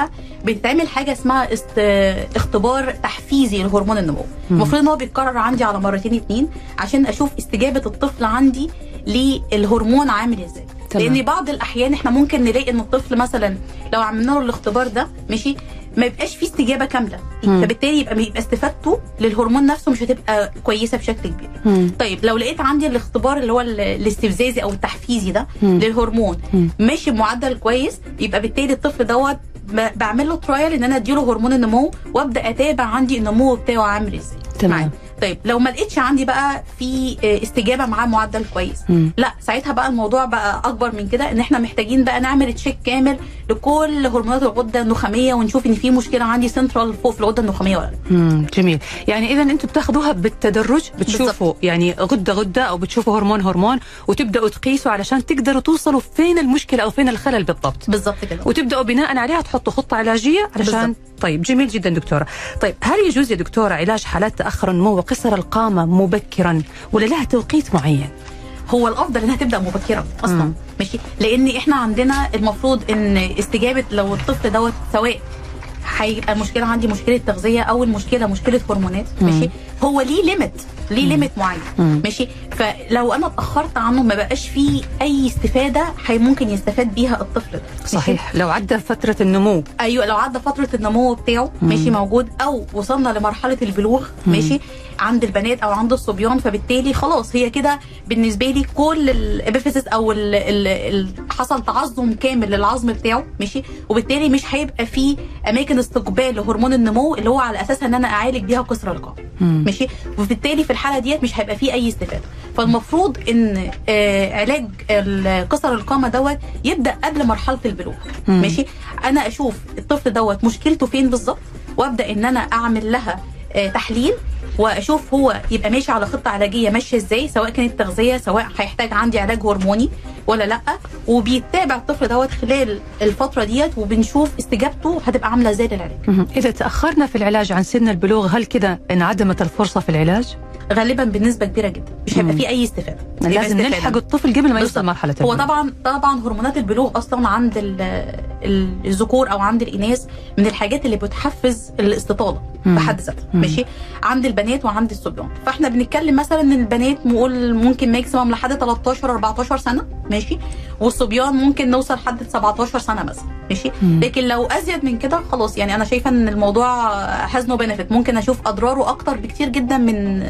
بتتعمل حاجة اسمها است... آه، اختبار تحفيزي لهرمون النمو. المفروض إن هو بيتكرر عندي على مرتين اتنين عشان أشوف استجابة الطفل عندي للهرمون عامل إزاي. لأن بعض الأحيان إحنا ممكن نلاقي إن الطفل مثلا لو عملنا له الاختبار ده ماشي ما يبقاش فيه استجابة كاملة مم. فبالتالي يبقى يبقى استفادته للهرمون نفسه مش هتبقى كويسة بشكل كبير مم. طيب لو لقيت عندي الاختبار اللي هو ال- الاستفزازي أو التحفيزي ده مم. للهرمون مم. ماشي بمعدل كويس يبقى بالتالي الطفل دوت بعمل له ترايل إن أنا أديله هرمون النمو وأبدأ أتابع عندي النمو بتاعه عامل إزاي تمام. طيب لو ما لقيتش عندي بقى في آه، استجابة معاه معدل كويس مم. لا ساعتها بقى الموضوع بقى أكبر من كده إن إحنا محتاجين بقى نعمل check كامل لكل هرمونات الغدة النخامية ونشوف إن في مشكلة عندي سنترال فوق في الغده النخامية ولا لأ. جميل يعني اذا أنتم بتاخذوها بالتدرج بتشوفوا يعني غدة غدة أو بتشوفوا هرمون هرمون وتبدأوا تقيسوا علشان تقدروا توصلوا فين المشكلة أو فين الخلل بالضبط بالظبط كده وتبدأوا بناء عليها تحطوا خطة علاجية علشان بالضبط. طيب جميل جدا دكتورة طيب هل يجوز يا دكتورة علاج حالات تاخر النمو قصر القامة مبكرا ولا لها توقيت معين؟ هو الأفضل إنها تبدأ مبكرا أصلا مم. ماشي لأن إحنا عندنا المفروض إن استجابة لو الطفل دوت سواء هيبقى المشكلة عندي مشكلة تغذية أو المشكلة مشكلة هرمونات ماشي هو ليه limit ليه limit معين. مم. ماشي؟ فلو أنا اتأخرت عنه ما بقاش فيه أي استفادة هي ممكن يستفاد بيها الطفل. ده؟ صحيح. لو عدى فترة النمو. أيوه لو عدى فترة النمو بتاعه ماشي موجود أو وصلنا لمرحلة البلوغ ماشي عند البنات أو عند الصبيان فبالتالي خلاص هي كده بالنسبة لي كل ال epiphysis أو ال ال ال حصل تعظم كامل للعظم بتاعه ماشي وبالتالي مش هيبقى فيه أماكن استقبال لهرمون النمو اللي هو على أساس إن أنا أعالج بيها قصر القامه ماشي وبالتالي في الحالة ديت مش هيبقى فيه أي استفادة. فالمفروض إن آه علاج قصر القامة دوت يبدأ قبل مرحلة البلوغ. ماشي؟ أنا أشوف الطفل دوت مشكلته فين بالظبط وأبدأ إن أنا أعمل لها تحليل واشوف هو يبقى ماشي على خطة علاجية ماشية إزاي سواء كانت تغذية سواء هيحتاج عندي علاج هرموني ولا لأ وبيتابع الطفل دوت خلال الفترة ديت وبنشوف استجابته هتبقى عاملة إزاي للعلاج. إذا تأخرنا في العلاج عن سن البلوغ هل كده انعدمت الفرصة في العلاج؟ غالبا بنسبة كبيرة جدا مش هيبقى فيه أي استفادة لازم. نلحق الطفل قبل ما يوصل. مرحله هو. طبعا طبعا هرمونات البلوغ أصلا عند الذكور أو عند الإناث من الحاجات اللي بتحفز الاستطالة. بحد ذاتها. ماشي عند البنات وعند الصبيان فإحنا بنتكلم مثلا إن البنات نقول ممكن ماكسيمم لحد 13 14 سنة ماشي والصبيان ممكن نوصل لحد 17 سنة مثلا ماشي. لكن لو أزيد من كده خلاص يعني أنا شايفة إن الموضوع هاز نو بنفيت ممكن أشوف أضراره أكتر بكتير جدا من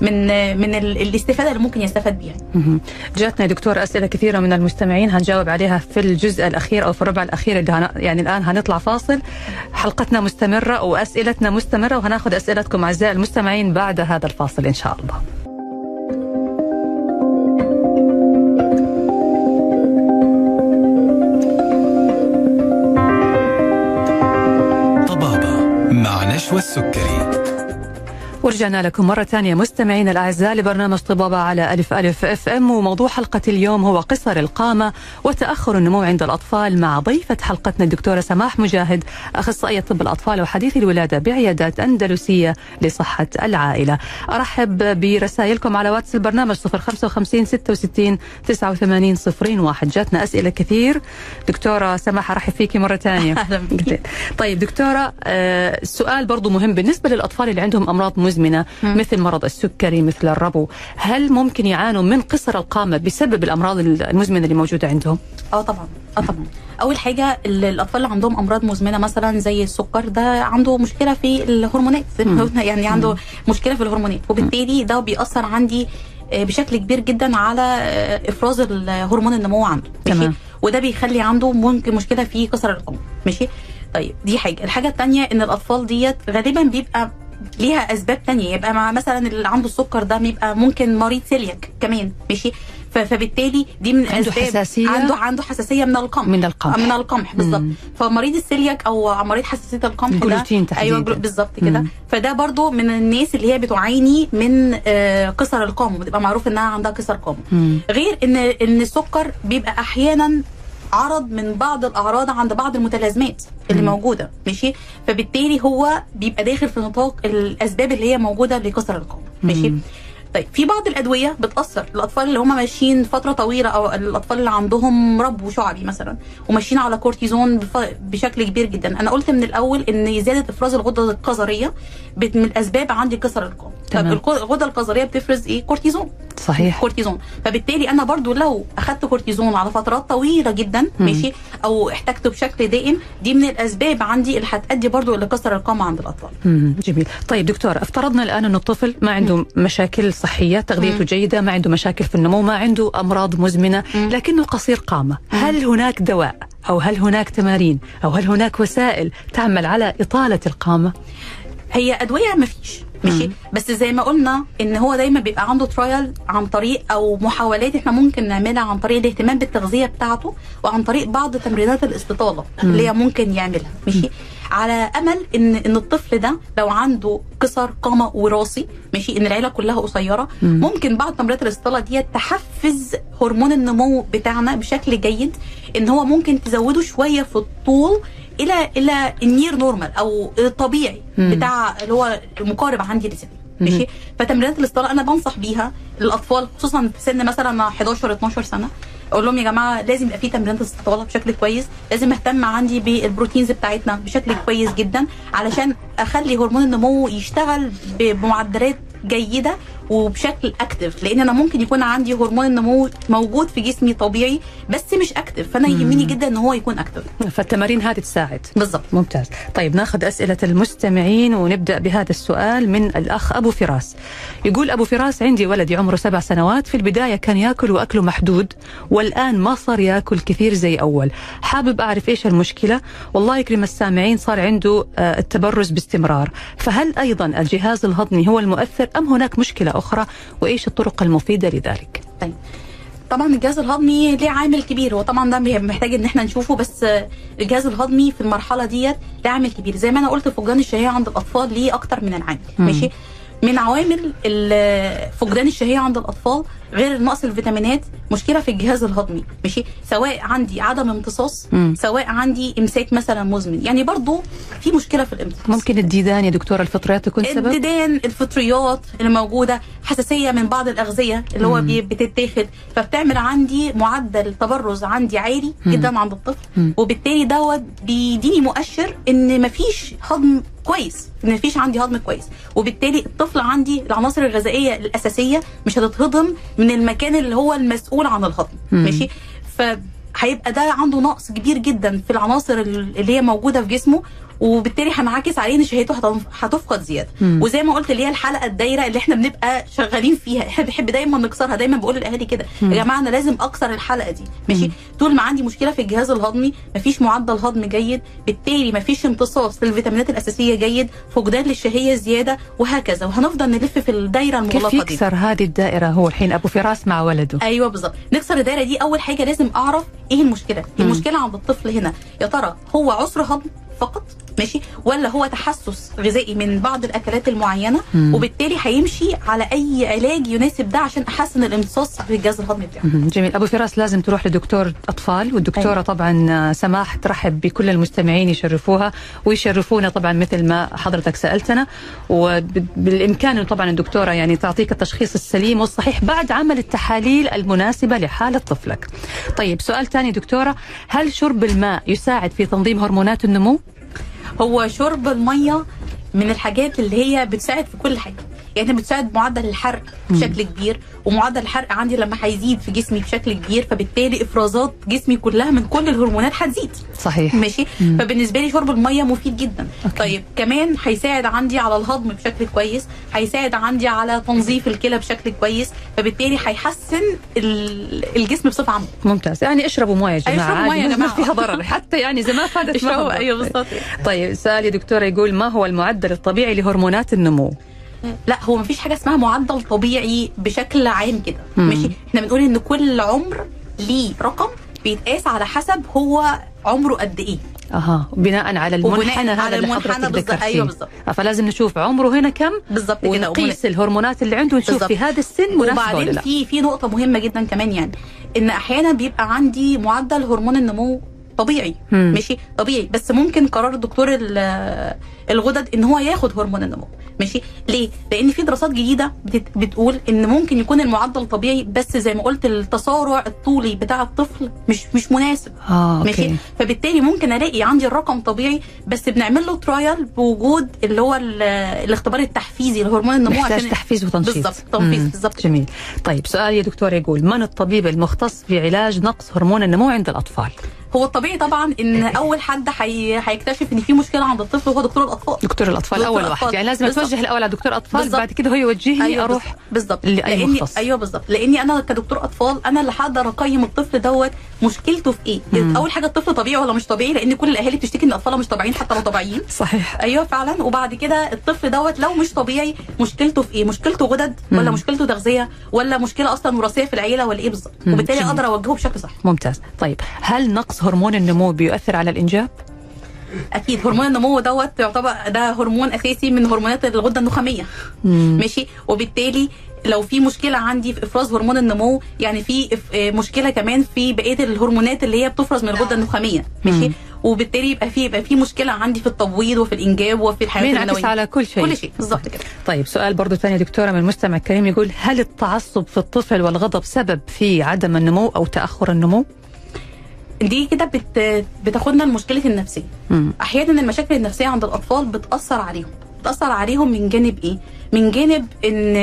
من من ال- الاستفادة اللي ممكن يستفاد بيها. جاتنا يا دكتور أسئلة كثيرة من المستمعين هنجاوب عليها في الجزء الأخير أو في الربع الأخير اللي هن... يعني الآن هنطلع فاصل. حلقتنا مستمرة وأسئلتنا مستمرة وهناخذ أسئلتكم أعزائي المستمعين بعد هذا الفاصل إن شاء الله. طبابة مع نشوى السكري. ورجعنا لكم مرة ثانية مستمعينا الأعزاء لبرنامج طبابة على ألف ألف FM. وموضوع حلقة اليوم هو قصر القامة وتأخر النمو عند الأطفال مع ضيفة حلقتنا الدكتورة سماح مجاهد أخصائية طب الأطفال وحديث الولادة بعيادات أندلسية لصحة العائلة. أرحب برسائلكم على واتس البرنامج 055 66 89 01 جاتنا أسئلة كثير. دكتورة سماح أرحب فيكي مرة ثانية. أهلا بك. طيب دكتورة آه، السؤال برضو مهم بالنسبة للأطفال اللي عندهم أمراض مزمنة. مثل مرض السكري مثل الربو. هل ممكن يعانوا من قصر القامة بسبب الأمراض المزمنة اللي موجودة عندهم؟ آه طبعا آه طبعا. أول حاجة ال- الأطفال اللي عندهم أمراض مزمنة مثلا زي السكر ده عنده مشكلة في الهرمونات. زي ما. قلنا يعني عنده مشكلة في الهرمونات. وبالتالي ده بيأثر عندي آه، بشكل كبير جدا على آه، إفراز الهرمون النمو عنده. ماشي؟ تمام. وده بيخلي عنده ممكن مشكلة في كسر القمر ماشي؟ طيب دي حاجة. الحاجة الثانية إن الأطفال ديت غالبا بيبقى ليها أسباب تانية يبقى مع مثلا اللي عنده السكر ده بيبقى ممكن مريض سيلياك كمان ماشي فبالتالي دي من عنده حساسية؟ عنده عنده حساسية من القمح من القمح. من القمح بالظبط. فمريض السيلياك أو مريض حساسية القمح ده الجلوتين تحديداً. أيوه بالظبط كده. فده برضو من الناس اللي هي بتعاني من آه، كسر القامة بتبقى معروف إنها عندها كسر قامة. غير ان إن السكر بيبقى أحيانا عرض من بعض الأعراض عند بعض المتلازمات اللي مم. موجودة ماشي؟ فبالتالي هو بيبقى داخل في نطاق الأسباب اللي هي موجودة لقصر القامه ماشي. طيب في بعض الأدوية بتأثر الأطفال اللي هم ماشيين فترة طويلة أو الأطفال اللي عندهم ربو شعبي مثلا وماشيين على كورتيزون بشكل كبير جدا. أنا قلت من الأول إن زيادة إفراز الغدة الكظرية من الأسباب عندي قصر القامه طب الغدة الكظرية بتفرز إيه؟ كورتيزون. صحيح كورتيزون فبالتالي أنا برضو لو أخدت كورتيزون على فترات طويلة جدا مم. ماشي أو احتاجته بشكل دائم دي من الأسباب عندي اللي هتؤدي برضو لقصر القامه عند الأطفال مم. جميل طيب دكتور افترضنا الآن أن الطفل ما عنده مشاكل صحية تغذيته مم. جيدة ما عنده مشاكل في النمو ما عنده أمراض مزمنة مم. لكنه قصير قامة هل هناك دواء أو هل هناك تمارين أو هل هناك وسائل تعمل على إطالة القامة هي أدوية مفيش ماشي مم. بس زي ما قلنا إن هو دايما بيبقى عنده ترايل عن طريق أو محاولات إحنا ممكن نعملها عن طريق الاهتمام بالتغذية بتاعته وعن طريق بعض تمرينات الاستطالة. اللي هي ممكن يعملها ماشي على أمل إن إن الطفل ده لو عنده كسر قامه وراثي ماشي إن العيلة كلها قصيرة مم. ممكن بعض تمرينات الاستطالة دي تحفز هرمون النمو بتاعنا بشكل جيد إن هو ممكن تزوده شوية في الطول إلى إلى ال near normal أو الطبيعي مم. بتاع اللي هو المقارب عندي لسني ماشي؟ فتمرينات الاستطاله أنا بنصح بيها الأطفال خصوصا في سن مثلا 11 12 سنة أقول لهم يا جماعة لازم يبقى في تمرينات استطاله بشكل كويس لازم أهتم عندي بال proteins بتاعتنا بشكل كويس جدا علشان أخلي هرمون النمو يشتغل بمعدلات جيدة وبشكل active لأن أنا ممكن يكون عندي هرمون النمو موجود في جسمي طبيعي بس مش اكتف فأنا يهمني جدا إن هو يكون اكتف فالتمارين هذه تساعد. بالظبط ممتاز. طيب ناخذ أسئلة المستمعين ونبدأ بهذا السؤال من الأخ أبو فراس. يقول أبو فراس عندي ولدي عمره سبع سنوات. في البداية كان يأكل وأكله محدود والآن ما صار يأكل كثير زي أول. حابب أعرف إيش المشكلة؟ والله يكرم السامعين صار عنده آه، التبرز باستمرار. فهل أيضا الجهاز الهضمي هو المؤثر أم هناك مشكلة أخرى وإيش الطرق المفيدة لذلك؟ طيب. طبعا الجهاز الهضمي ليه عامل كبير هو طبعا ده محتاج إن إحنا نشوفه بس الجهاز الهضمي في المرحلة ديت ليه عامل كبير. زي ما أنا قلت فقدان الشهية عند الأطفال ليه أكتر من العامل ماشي؟ من عوامل فقدان الشهية عند الأطفال غير نقص الفيتامينات مشكلة في الجهاز الهضمي ماشي؟ سواء عندي عدم امتصاص مم. سواء عندي امساك مثلا مزمن يعني برضو في مشكلة في الامتصاص. ممكن الديدان يا دكتورة الفطريات تكون سبب؟ الديدان الفطريات اللي موجودة حساسية من بعض الأغذية اللي هو بتتاخد فبتعمل عندي معدل تبرز عندي عالي جدا عند الطفل وبالتالي دوت بيديني مؤشر إن مفيش هضم كويس إن مفيش عندي هضم كويس وبالتالي الطفل عندي العناصر الغذائية الأساسية مش هتتهضم من المكان اللي هو المسؤول عن الهضم ماشي؟ فهيبقى ده عنده نقص كبير جدا في العناصر اللي هي موجودة في جسمه وبالتالي هنعكس عليه ان شهيته هتفقد زيادة. مم. وزي ما قلت اللي هي الحلقة الدايرة اللي إحنا بنبقى شغالين فيها إحنا بنحب دايما نكسرها دايما بقول للأهالي كده يا جماعة أنا لازم أكسر الحلقة دي. ماشي؟ طول ما عندي مشكلة في الجهاز الهضمي مفيش معدل هضم جيد بالتالي مفيش امتصاص للفيتامينات الأساسية جيد فقدان للشهية زيادة وهكذا. وهنفضل نلف في الدايرة كيف المغلقة دي. يكسر هذه الدائرة هو الحين؟ أبو فراس مع ولده. أيوه بالظبط. نكسر الدايرة دي أول حاجة لازم أعرف إيه المشكلة؟ المشكلة عند الطفل هنا يا ترى هو عسر هضم فقط؟ ماشي ولا هو تحسس غذائي من بعض الأكلات المعينة وبالتالي هيمشي على أي علاج يناسب ده عشان أحسن الامتصاص في الجهاز الهضمي بتاعه. جميل أبو فراس لازم تروح لدكتور أطفال والدكتورة أيوة. طبعا آه، سماح ترحب بكل المستمعين يشرفوها ويشرفونا طبعا مثل ما حضرتك سألتنا وبالإمكان طبعا الدكتورة يعني تعطيك التشخيص السليم والصحيح بعد عمل التحاليل المناسبة لحالة طفلك. طيب سؤال ثاني دكتورة هل شرب الماء يساعد في تنظيم هرمونات النمو؟ هو شرب المية من الحاجات اللي هي بتساعد في كل حاجة. يعني بتساعد معدل الحرق بشكل كبير ومعدل الحرق عندي لما هيزيد في جسمي بشكل كبير فبالتالي إفرازات جسمي كلها من كل الهرمونات هتزيد. صحيح. ماشي؟ فبالنسبة لي شرب المية مفيد جدا. أوكي. طيب كمان هيساعد عندي على الهضم بشكل كويس هيساعد عندي على تنظيف الكلى بشكل كويس فبالتالي هيحسن ال- الجسم بصفة عامة. ممتاز. يعني اشربوا مويه يا جماعة. اشربوا مية يا ما جماعة. فيها ضرر حتى يعني إذا ما فادت ما اشربوا. أيوه بالظبط طيب سؤال يا دكتورة يقول ما هو المعدل الطبيعي لهرمونات النمو؟ لا هو مفيش حاجة اسمها معدل طبيعي بشكل عام كده ماشي؟ إحنا بنقول إن كل عمر ليه رقم بيتقاس على حسب هو عمره قد إيه. أها. بناء على المنحنى هذا على اللي المنحنى بالظبط، أيوة بالظبط. فلازم نشوف عمره هنا كم بالظبط كده. ونقيس الهرمونات اللي عنده ونشوف بالظبط. في هذا السن مناسبه وبعدين في في نقطة مهمة جدا كمان يعني إن أحيانا بيبقى عندي معدل هرمون النمو طبيعي مم. ماشي؟ طبيعي. بس ممكن قرار الدكتور ال- الغدد إن هو ياخد هرمون النمو ماشي؟ ليه؟ لأن في دراسات جديدة بتقول إن ممكن يكون المعدل طبيعي بس زي ما قلت التسارع الطولي بتاع الطفل مش مش مناسب آه ماشي؟ أوكي فبالتالي ممكن ألاقي عندي الرقم طبيعي بس بنعمل له ترايل بوجود اللي هو ال- الاختبار التحفيزي لهرمون النمو محتاج تحفيز وتنشيط. بالظبط تنفيذ. بالظبط جميل. طيب سؤال يا دكتور يقول من الطبيب المختص في علاج نقص هرمون النمو عند الأطفال؟ هو الطبيعي طبعا إن أول حد حي... هيكتشف إن في مشكلة عند الطفل هو دكتور الأطفال دكتور الأطفال دكتور أول الأطفال. واحد يعني لازم. أتوجه الأول على دكتور أطفال بالظبط. بعد كده هو يوجهني أيوه أروح بالظبط لأي لأني مختص. أيوه بالظبط لأني أنا كدكتور أطفال أنا اللي هقدر أقيم الطفل دوت مشكلته في إيه مم. أول حاجة الطفل طبيعي ولا مش طبيعي لأن كل الأهالي بتشتكي إن أطفالها مش طبيعيين حتى لو طبيعيين صحيح أيوه فعلا وبعد كده الطفل دوت لو مش طبيعي مشكلته في إيه مشكلته غدد ولا مم. مشكلته تغذية ولا مشكلة أصلا وراثية في العيلة ولا إيه بالظبط. وبالتالي. أقدر أوجهه بشكل صح ممتاز طيب هل نقص هرمون النمو بيؤثر على الإنجاب؟ أكيد هرمون النمو دوت يعتبر ده هرمون أساسي من هرمونات الغدة النخامية. مم. ماشي؟ وبالتالي لو في مشكلة عندي في إفراز هرمون النمو يعني في آه، مشكلة كمان في بقية الهرمونات اللي هي بتفرز من الغدة النخامية. ماشي؟ وبالتالي يبقى في يبقى في مشكلة عندي في التبويض وفي الإنجاب وفي بينعكس المنويه على كل شيء؟ كل شيء بالظبط كده. طيب سؤال برضو ثاني يا دكتورة من المستمع الكريم يقول هل التعصب في الطفل والغضب سبب في عدم النمو أو تأخر النمو؟ دي كده بت... بتاخدنا لمشكلة النفسية. مم. أحيانا المشاكل النفسية عند الأطفال بتأثر عليهم. بتأثر عليهم من جانب إيه؟ من جانب ان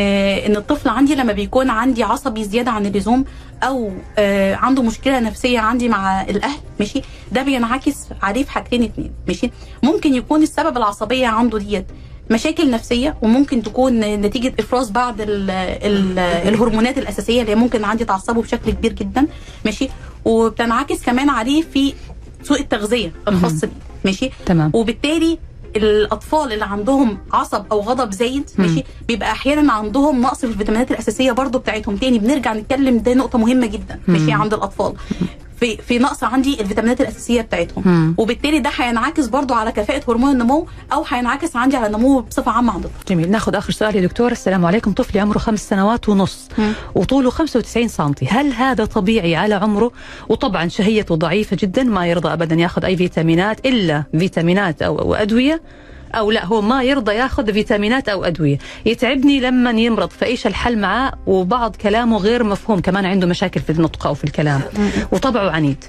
إن الطفل عندي لما بيكون عندي عصبي زيادة عن اللزوم أو آه عنده مشكلة نفسية عندي مع الأهل ماشي؟ ده بينعكس عليه في حاجتين اتنين ماشي؟ ممكن يكون السبب العصبية عنده ديت مشاكل نفسية وممكن تكون نتيجة إفراز بعض ال ال الهرمونات الأساسية اللي ممكن عندي تعصبه بشكل كبير جدا. ماشي؟ وبتنعكس كمان عليه في سوء التغذية الخاص بيه. ماشي؟ تمام. وبالتالي الأطفال اللي عندهم عصب أو غضب زايد. ماشي؟ بيبقى أحيانا عندهم نقص في الفيتامينات الأساسية برضو بتاعتهم. تاني بنرجع نتكلم ده نقطة مهمة جدا ماشي. عند الأطفال. في في نقص عندي الفيتامينات الأساسية بتاعتهم. مم. وبالتالي ده هينعكس برضو على كفاءة هرمون النمو أو هينعكس عندي على النمو بصفة عامة عند الطفل جميل. ناخذ آخر سؤال يا دكتور. السلام عليكم. طفلي عمره خمس سنوات ونص. مم. وطوله 95 سنتي. هل هذا طبيعي على عمره؟ وطبعا شهيته ضعيفة جدا ما يرضى أبدا ياخذ أي فيتامينات إلا فيتامينات أو, أو أو لا هو ما يرضى ياخذ فيتامينات أو أدوية. يتعبني لما يمرض فإيش الحل معاه وبعض كلامه غير مفهوم كمان عنده مشاكل في النطق أو في الكلام. وطبعه عنيد.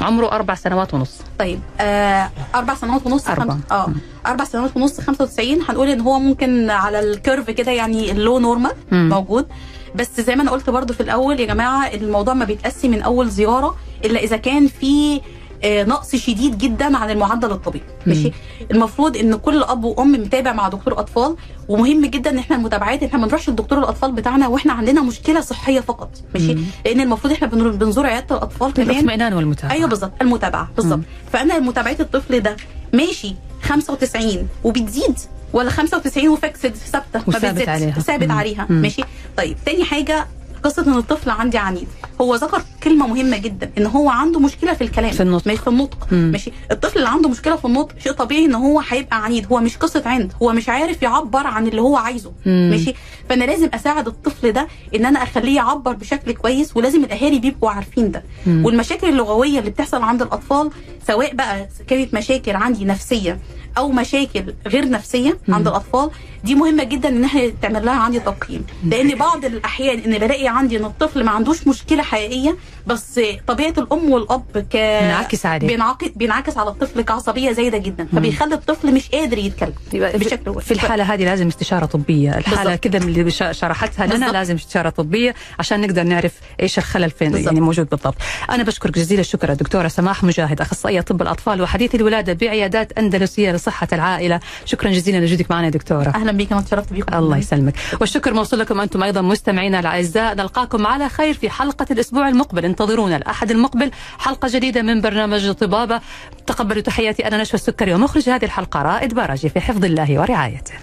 عمره أربع سنوات ونص. طيب آه أربع سنوات ونص أربع. خمس آه أربع سنوات ونص 95 هنقول إن هو ممكن على ال curve كده يعني ال low normal. موجود. بس زي ما أنا قلت برضو في الأول يا جماعة الموضوع ما بيتقسم من أول زيارة إلا إذا كان في آه، نقص شديد جدا عن المعدل الطبيعي ماشي المفروض إن كل أب وأم متابع مع دكتور أطفال ومهم جدا إن إحنا المتابعات إحنا ما نروحش لدكتور الأطفال بتاعنا وإحنا عندنا مشكلة صحية فقط ماشي. لأن المفروض إحنا بنزور عيادة الأطفال كمان الاطمئنان والمتابعة أيوه بالظبط المتابعة بالظبط. فأنا متابعة الطفل ده ماشي 95 وبتزيد ولا 95 وفاكس ثابتة بتزيدش. عليها. ثابت. عليها. ماشي طيب تاني حاجة قصة إن الطفل عندي عنيد هو ذكر كلمة مهمة جدا إن هو عنده مشكلة في الكلام في النطق. مش في النطق مم. ماشي الطفل اللي عنده مشكلة في النطق شيء طبيعي إن هو هيبقى عنيد هو مش قصة عند هو مش عارف يعبر عن اللي هو عايزه مم. ماشي فأنا لازم أساعد الطفل ده إن أنا أخليه يعبر بشكل كويس ولازم الأهالي بيبقوا عارفين ده مم. والمشاكل اللغوية اللي بتحصل عند الأطفال سواء بقى كانت مشاكل عندي نفسية أو مشاكل غير نفسية مم. عند الأطفال دي مهمة جدا إن إحنا تعمل لها عندي تقييم لأن بعض الأحيان إن بلاقي عندي إن الطفل ما عندوش مشكلة حقيقية بس طبيعة الأم والأب ك بينعكس عليه. بينعكس بينعكس على الطفل كعصبية زايدة جدا فبيخلي الطفل مش قادر يتكلم بشكل في الحالة هذه لازم استشارة طبية الحالة بالضبط. كذا اللي شرحتها لنا. لازم استشارة طبية عشان نقدر نعرف إيش الخلل فين بالضبط. يعني موجود بالضبط أنا بشكرك جزيل الشكر الدكتورة سماح مجاهد أخصائية طب الأطفال وحديث الولادة بعيادات أندلسية لصحة العائلة شكرا جزيلا لوجودك معنا يا دكتورة أهلا بيك أنا اتشرفت بيكم الله يسلمك. والشكر موصول لكم أنتم أيضا مستمعينا الأعزاء. نلقاكم على خير في حلقة الأسبوع المقبل. انتظرونا الأحد المقبل حلقة جديدة من برنامج طبابة. تقبلوا تحياتي أنا نشوى السكري ومخرج هذه الحلقة رائد باراجي في حفظ الله ورعايته.